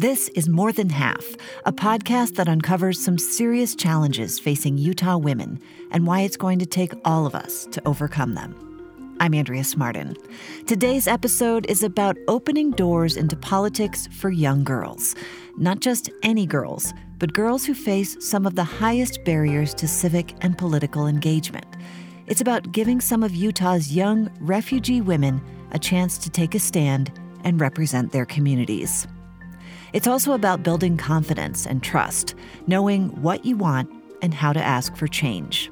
This is More Than Half, a podcast that uncovers some serious challenges facing Utah women and why it's going to take all of us to overcome them. I'm Andrea Smardon. Today's episode is about opening doors into politics for young girls. Not just any girls, but girls who face some of the highest barriers to civic and political engagement. It's about giving some of Utah's young refugee women a chance to take a stand and represent their communities. It's also about building confidence and trust, knowing what you want and how to ask for change.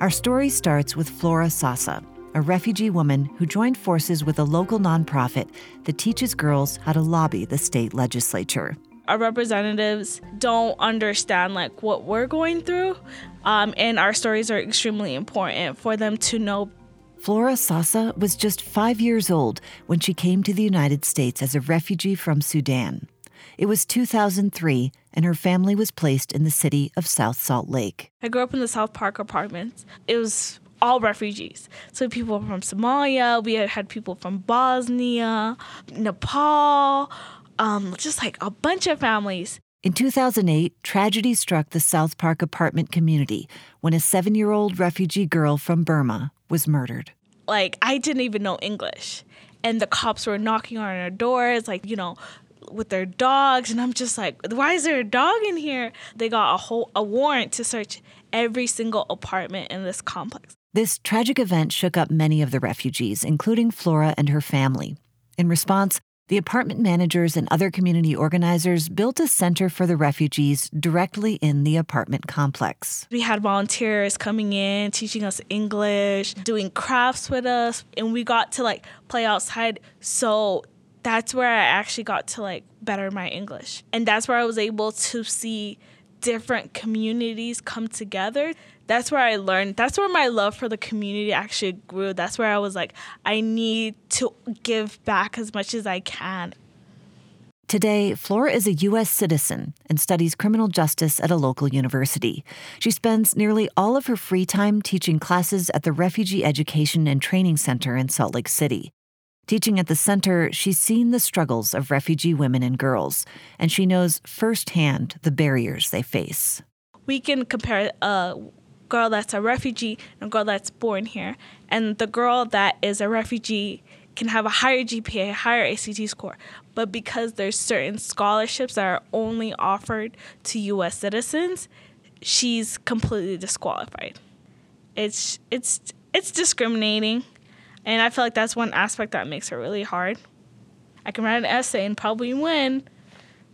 Our story starts with Flora Sasa, a refugee woman who joined forces with a local nonprofit that teaches girls how to lobby the state legislature. Our representatives don't understand like what we're going through, um, and our stories are extremely important for them to know Flora Sasa was just five years old when she came to the United States as a refugee from Sudan. It was 2003, and her family was placed in the city of South Salt Lake. I grew up in the South Park apartments. It was all refugees. So people from Somalia, we had people from Bosnia, Nepal, um, just like a bunch of families. In 2008, tragedy struck the South Park apartment community when a seven year old refugee girl from Burma was murdered. Like, I didn't even know English. And the cops were knocking on our doors, like, you know, with their dogs and I'm just like, why is there a dog in here? They got a whole a warrant to search every single apartment in this complex. This tragic event shook up many of the refugees, including Flora and her family. In response, the apartment managers and other community organizers built a center for the refugees directly in the apartment complex. We had volunteers coming in, teaching us English, doing crafts with us, and we got to like play outside. So that's where I actually got to like better my English. And that's where I was able to see different communities come together. That's where I learned. That's where my love for the community actually grew. That's where I was like, I need to give back as much as I can. Today, Flora is a U.S. citizen and studies criminal justice at a local university. She spends nearly all of her free time teaching classes at the Refugee Education and Training Center in Salt Lake City. Teaching at the center, she's seen the struggles of refugee women and girls, and she knows firsthand the barriers they face. We can compare a girl that's a refugee and a girl that's born here, and the girl that is a refugee can have a higher GPA, higher ACT score, but because there's certain scholarships that are only offered to US citizens, she's completely disqualified. It's it's it's discriminating and I feel like that's one aspect that makes it really hard. I can write an essay and probably win,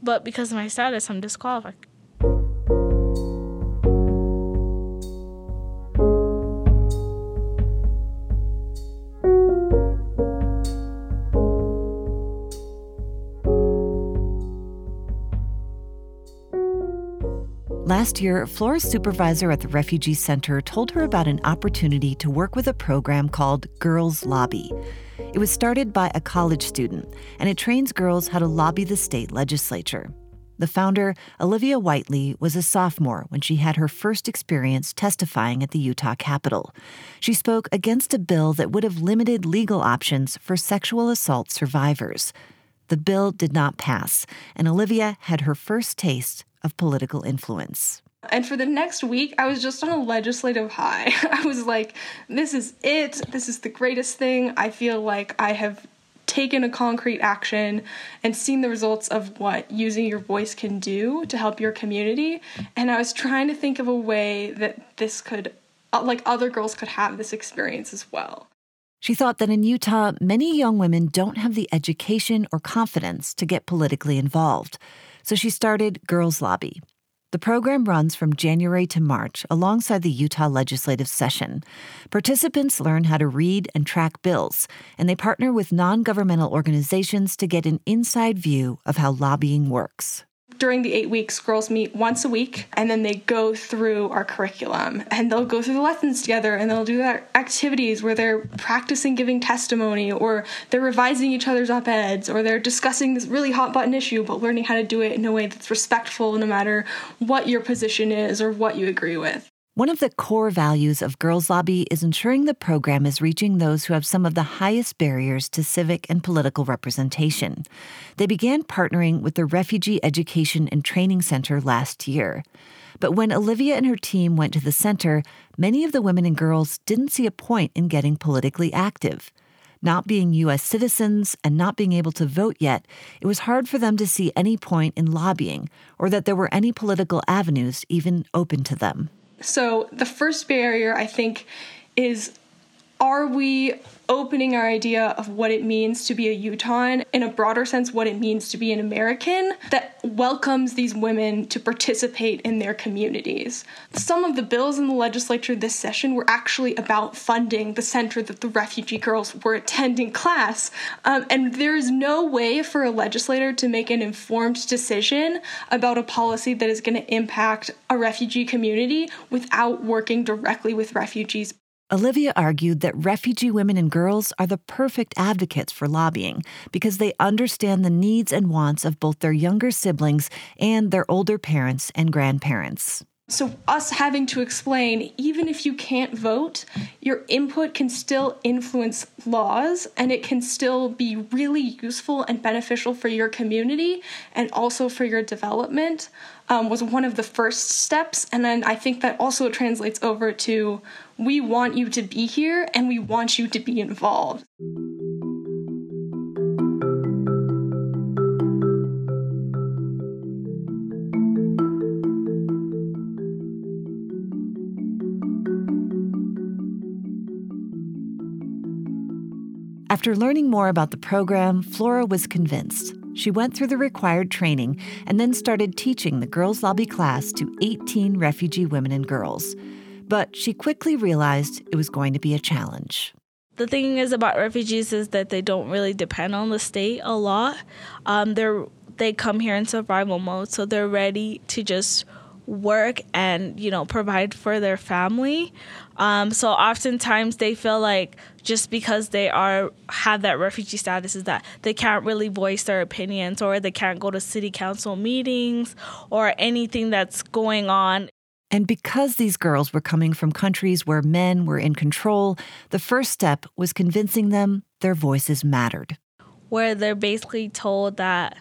but because of my status, I'm disqualified. Last year, Flora's supervisor at the Refugee Center told her about an opportunity to work with a program called Girls Lobby. It was started by a college student, and it trains girls how to lobby the state legislature. The founder, Olivia Whiteley, was a sophomore when she had her first experience testifying at the Utah Capitol. She spoke against a bill that would have limited legal options for sexual assault survivors. The bill did not pass, and Olivia had her first taste of political influence. And for the next week, I was just on a legislative high. I was like, this is it. This is the greatest thing. I feel like I have taken a concrete action and seen the results of what using your voice can do to help your community. And I was trying to think of a way that this could, uh, like, other girls could have this experience as well. She thought that in Utah, many young women don't have the education or confidence to get politically involved so she started Girls Lobby. The program runs from January to March alongside the Utah legislative session. Participants learn how to read and track bills, and they partner with non governmental organizations to get an inside view of how lobbying works during the eight weeks, girls meet once a week and then they go through our curriculum and they'll go through the lessons together and they'll do their activities where they're practicing giving testimony or they're revising each other's op eds or they're discussing this really hot button issue but learning how to do it in a way that's respectful no matter what your position is or what you agree with. One of the core values of Girls Lobby is ensuring the program is reaching those who have some of the highest barriers to civic and political representation. They began partnering with the Refugee Education and Training Center last year. But when Olivia and her team went to the center, many of the women and girls didn't see a point in getting politically active. Not being U.S. citizens and not being able to vote yet, it was hard for them to see any point in lobbying or that there were any political avenues even open to them. So, the first barrier, I think, is are we opening our idea of what it means to be a Utahn, in a broader sense, what it means to be an American that welcomes these women to participate in their communities. Some of the bills in the legislature this session were actually about funding the center that the refugee girls were attending class. Um, and there is no way for a legislator to make an informed decision about a policy that is going to impact a refugee community without working directly with refugees. Olivia argued that refugee women and girls are the perfect advocates for lobbying because they understand the needs and wants of both their younger siblings and their older parents and grandparents. So, us having to explain, even if you can't vote, your input can still influence laws and it can still be really useful and beneficial for your community and also for your development um, was one of the first steps. And then I think that also translates over to we want you to be here and we want you to be involved. After learning more about the program, Flora was convinced. She went through the required training and then started teaching the Girls Lobby class to 18 refugee women and girls. But she quickly realized it was going to be a challenge. The thing is about refugees is that they don't really depend on the state a lot. Um, they're they come here in survival mode, so they're ready to just work and you know provide for their family. Um, so oftentimes they feel like just because they are have that refugee status is that they can't really voice their opinions or they can't go to city council meetings or anything that's going on. And because these girls were coming from countries where men were in control the first step was convincing them their voices mattered. Where they're basically told that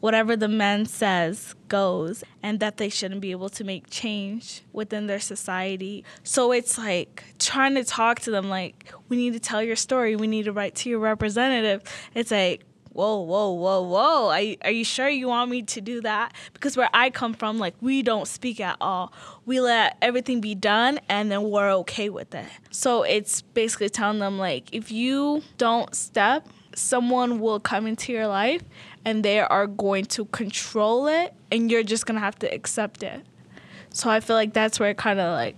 whatever the man says goes and that they shouldn't be able to make change within their society. So it's like trying to talk to them like we need to tell your story, we need to write to your representative. It's like whoa, whoa, whoa, whoa. Are you, are you sure you want me to do that? Because where I come from, like, we don't speak at all. We let everything be done and then we're okay with it. So it's basically telling them, like, if you don't step, someone will come into your life and they are going to control it and you're just going to have to accept it. So I feel like that's where kind of like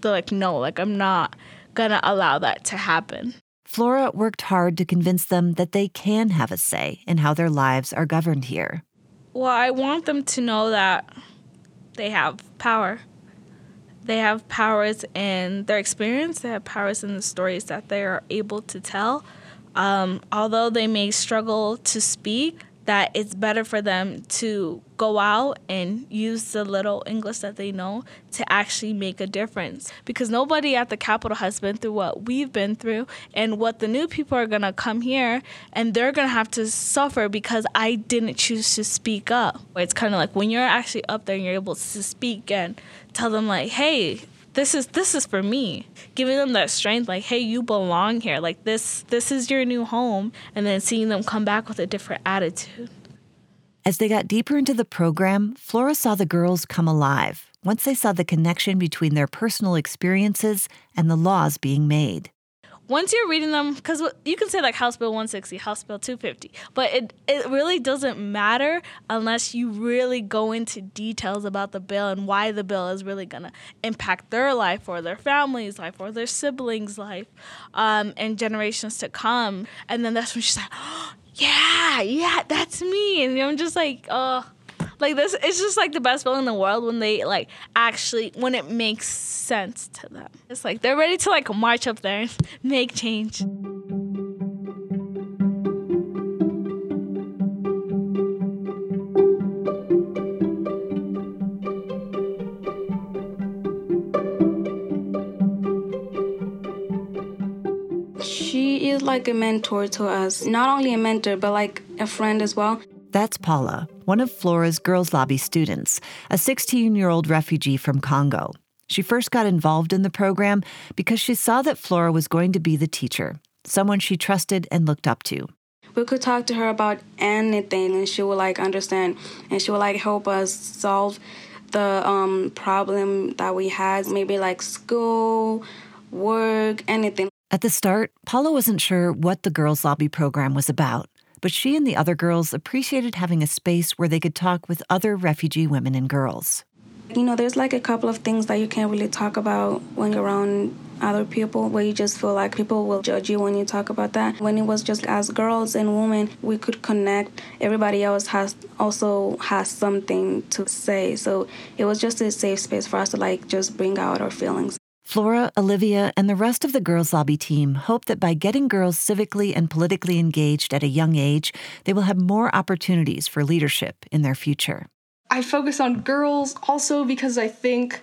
they're like no, like I'm not going to allow that to happen. Flora worked hard to convince them that they can have a say in how their lives are governed here. Well, I want them to know that they have power. They have powers in their experience, they have powers in the stories that they are able to tell. Um, although they may struggle to speak, that it's better for them to go out and use the little English that they know to actually make a difference. Because nobody at the Capitol has been through what we've been through, and what the new people are gonna come here and they're gonna have to suffer because I didn't choose to speak up. It's kind of like when you're actually up there and you're able to speak and tell them, like, hey, this is this is for me. Giving them that strength like hey you belong here. Like this this is your new home. And then seeing them come back with a different attitude. As they got deeper into the program flora saw the girls come alive once they saw the connection between their personal experiences and the laws being made once you're reading them, because you can say like House Bill 160, House Bill 250, but it, it really doesn't matter unless you really go into details about the bill and why the bill is really going to impact their life or their family's life or their siblings' life um, and generations to come. And then that's when she's like, oh, yeah, yeah, that's me. And I'm just like, oh. Like this, it's just like the best bill in the world when they like actually when it makes sense to them. It's like they're ready to like march up there and make change. like a mentor to us, not only a mentor, but like a friend as well. That's Paula, one of Flora's Girls Lobby students, a 16 year old refugee from Congo. She first got involved in the program because she saw that Flora was going to be the teacher, someone she trusted and looked up to. We could talk to her about anything and she would like understand and she would like help us solve the um, problem that we had, maybe like school, work, anything. At the start, Paula wasn't sure what the Girls Lobby program was about, but she and the other girls appreciated having a space where they could talk with other refugee women and girls. You know, there's like a couple of things that you can't really talk about when you're around other people where you just feel like people will judge you when you talk about that. When it was just as girls and women, we could connect. Everybody else has also has something to say. So it was just a safe space for us to like just bring out our feelings. Flora, Olivia, and the rest of the Girls Lobby team hope that by getting girls civically and politically engaged at a young age, they will have more opportunities for leadership in their future. I focus on girls also because I think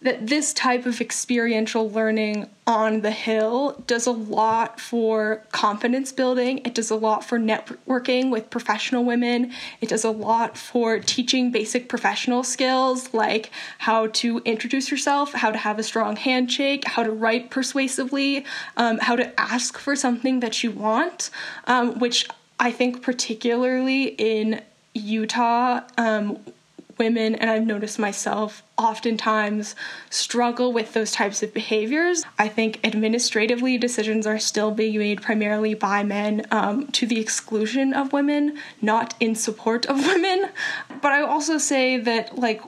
that this type of experiential learning on the Hill does a lot for confidence building. It does a lot for networking with professional women. It does a lot for teaching basic professional skills like how to introduce yourself, how to have a strong handshake, how to write persuasively, um, how to ask for something that you want, um, which I think, particularly in Utah, um, women, and I've noticed myself, oftentimes struggle with those types of behaviors. I think administratively, decisions are still being made primarily by men um, to the exclusion of women, not in support of women. But I also say that, like,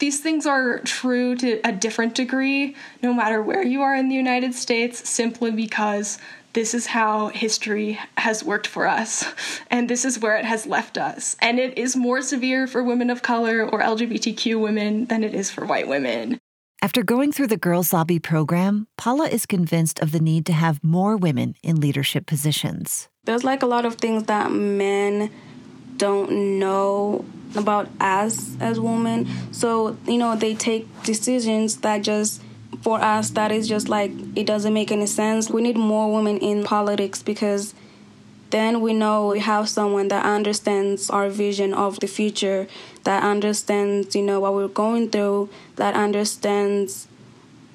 these things are true to a different degree no matter where you are in the United States, simply because this is how history has worked for us, and this is where it has left us. And it is more severe for women of color or LGBTQ women than it is for white women. After going through the Girls Lobby program, Paula is convinced of the need to have more women in leadership positions. There's like a lot of things that men don't know about us as women. So, you know, they take decisions that just for us that is just like it doesn't make any sense. We need more women in politics because then we know we have someone that understands our vision of the future, that understands, you know, what we're going through, that understands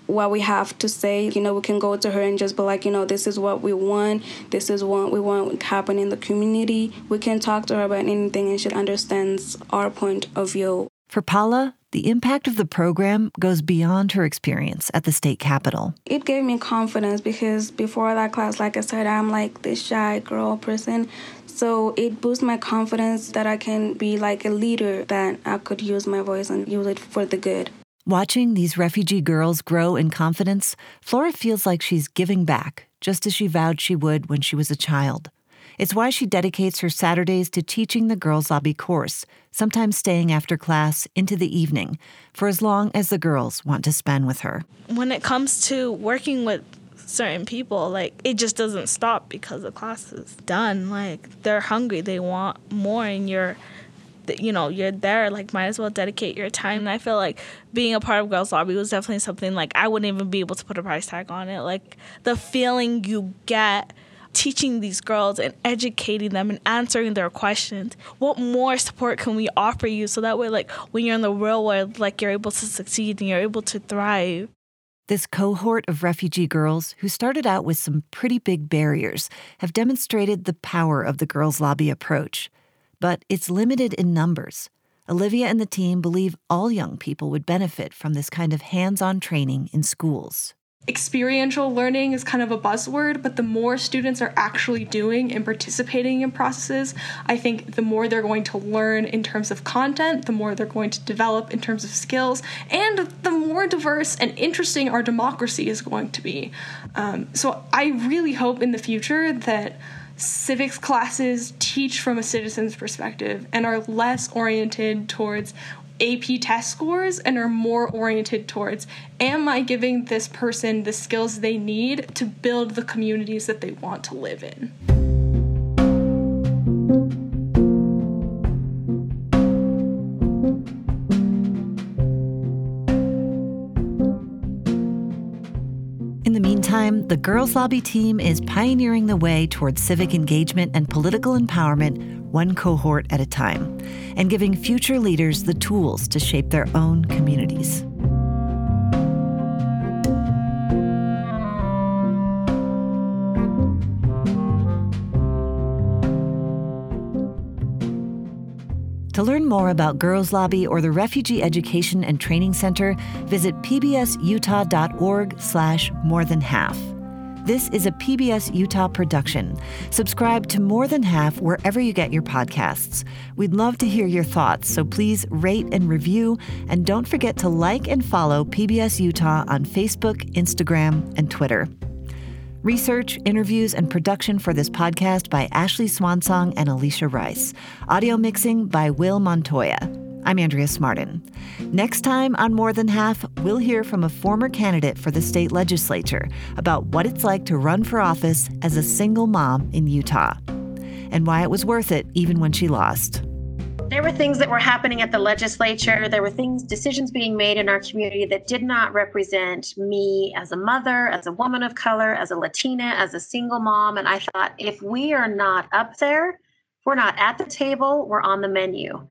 what we have to say. You know, we can go to her and just be like, you know, this is what we want. This is what we want happen in the community. We can talk to her about anything and she understands our point of view. For Paula, the impact of the program goes beyond her experience at the state capitol. It gave me confidence because before that class, like I said, I'm like this shy girl person. So it boosts my confidence that I can be like a leader, that I could use my voice and use it for the good. Watching these refugee girls grow in confidence, Flora feels like she's giving back, just as she vowed she would when she was a child. It's why she dedicates her Saturdays to teaching the Girls Lobby course, sometimes staying after class into the evening, for as long as the girls want to spend with her. When it comes to working with certain people, like it just doesn't stop because the class is done. Like they're hungry, they want more, and you're you know you're there like might as well dedicate your time and i feel like being a part of girls lobby was definitely something like i wouldn't even be able to put a price tag on it like the feeling you get teaching these girls and educating them and answering their questions. What more support can we offer you so that way, like, when you're in the real world, like, you're able to succeed and you're able to thrive? This cohort of refugee girls who started out with some pretty big barriers have demonstrated the power of the Girls Lobby approach. But it's limited in numbers. Olivia and the team believe all young people would benefit from this kind of hands on training in schools experiential learning is kind of a buzzword, but the more students are actually doing and participating in processes, I think the more they're going to learn in terms of content, the more they're going to develop in terms of skills, and the more diverse and interesting our democracy is going to be. Um, so I really hope in the future that civics classes teach from a citizen's perspective and are less oriented towards AP test scores and are more oriented towards am I giving this person the skills they need to build the communities that they want to live in? In the meantime, time, the Girls Lobby team is pioneering the way towards civic engagement and political empowerment, one cohort at a time, and giving future leaders the tools to shape their own communities. To learn more about Girls Lobby or the Refugee Education and Training Center, visit pbsutah.org slash more than half. This is a PBS Utah production. Subscribe to More Than Half wherever you get your podcasts. We'd love to hear your thoughts, so please rate and review, and don't forget to like and follow PBS Utah on Facebook, Instagram, and Twitter. Research, interviews, and production for this podcast by Ashley Swansong and Alicia Rice. Audio mixing by Will Montoya. I'm Andrea Smardon. Next time on More Than Half, we'll hear from a former candidate for the state legislature about what it's like to run for office as a single mom in Utah and why it was worth it even when she lost. There were things that were happening at the legislature. There were things, decisions being made in our community that did not represent me as a mother, as a woman of color, as a Latina, as a single mom. And I thought, if we are not up there, we're not at the table, we're on the menu.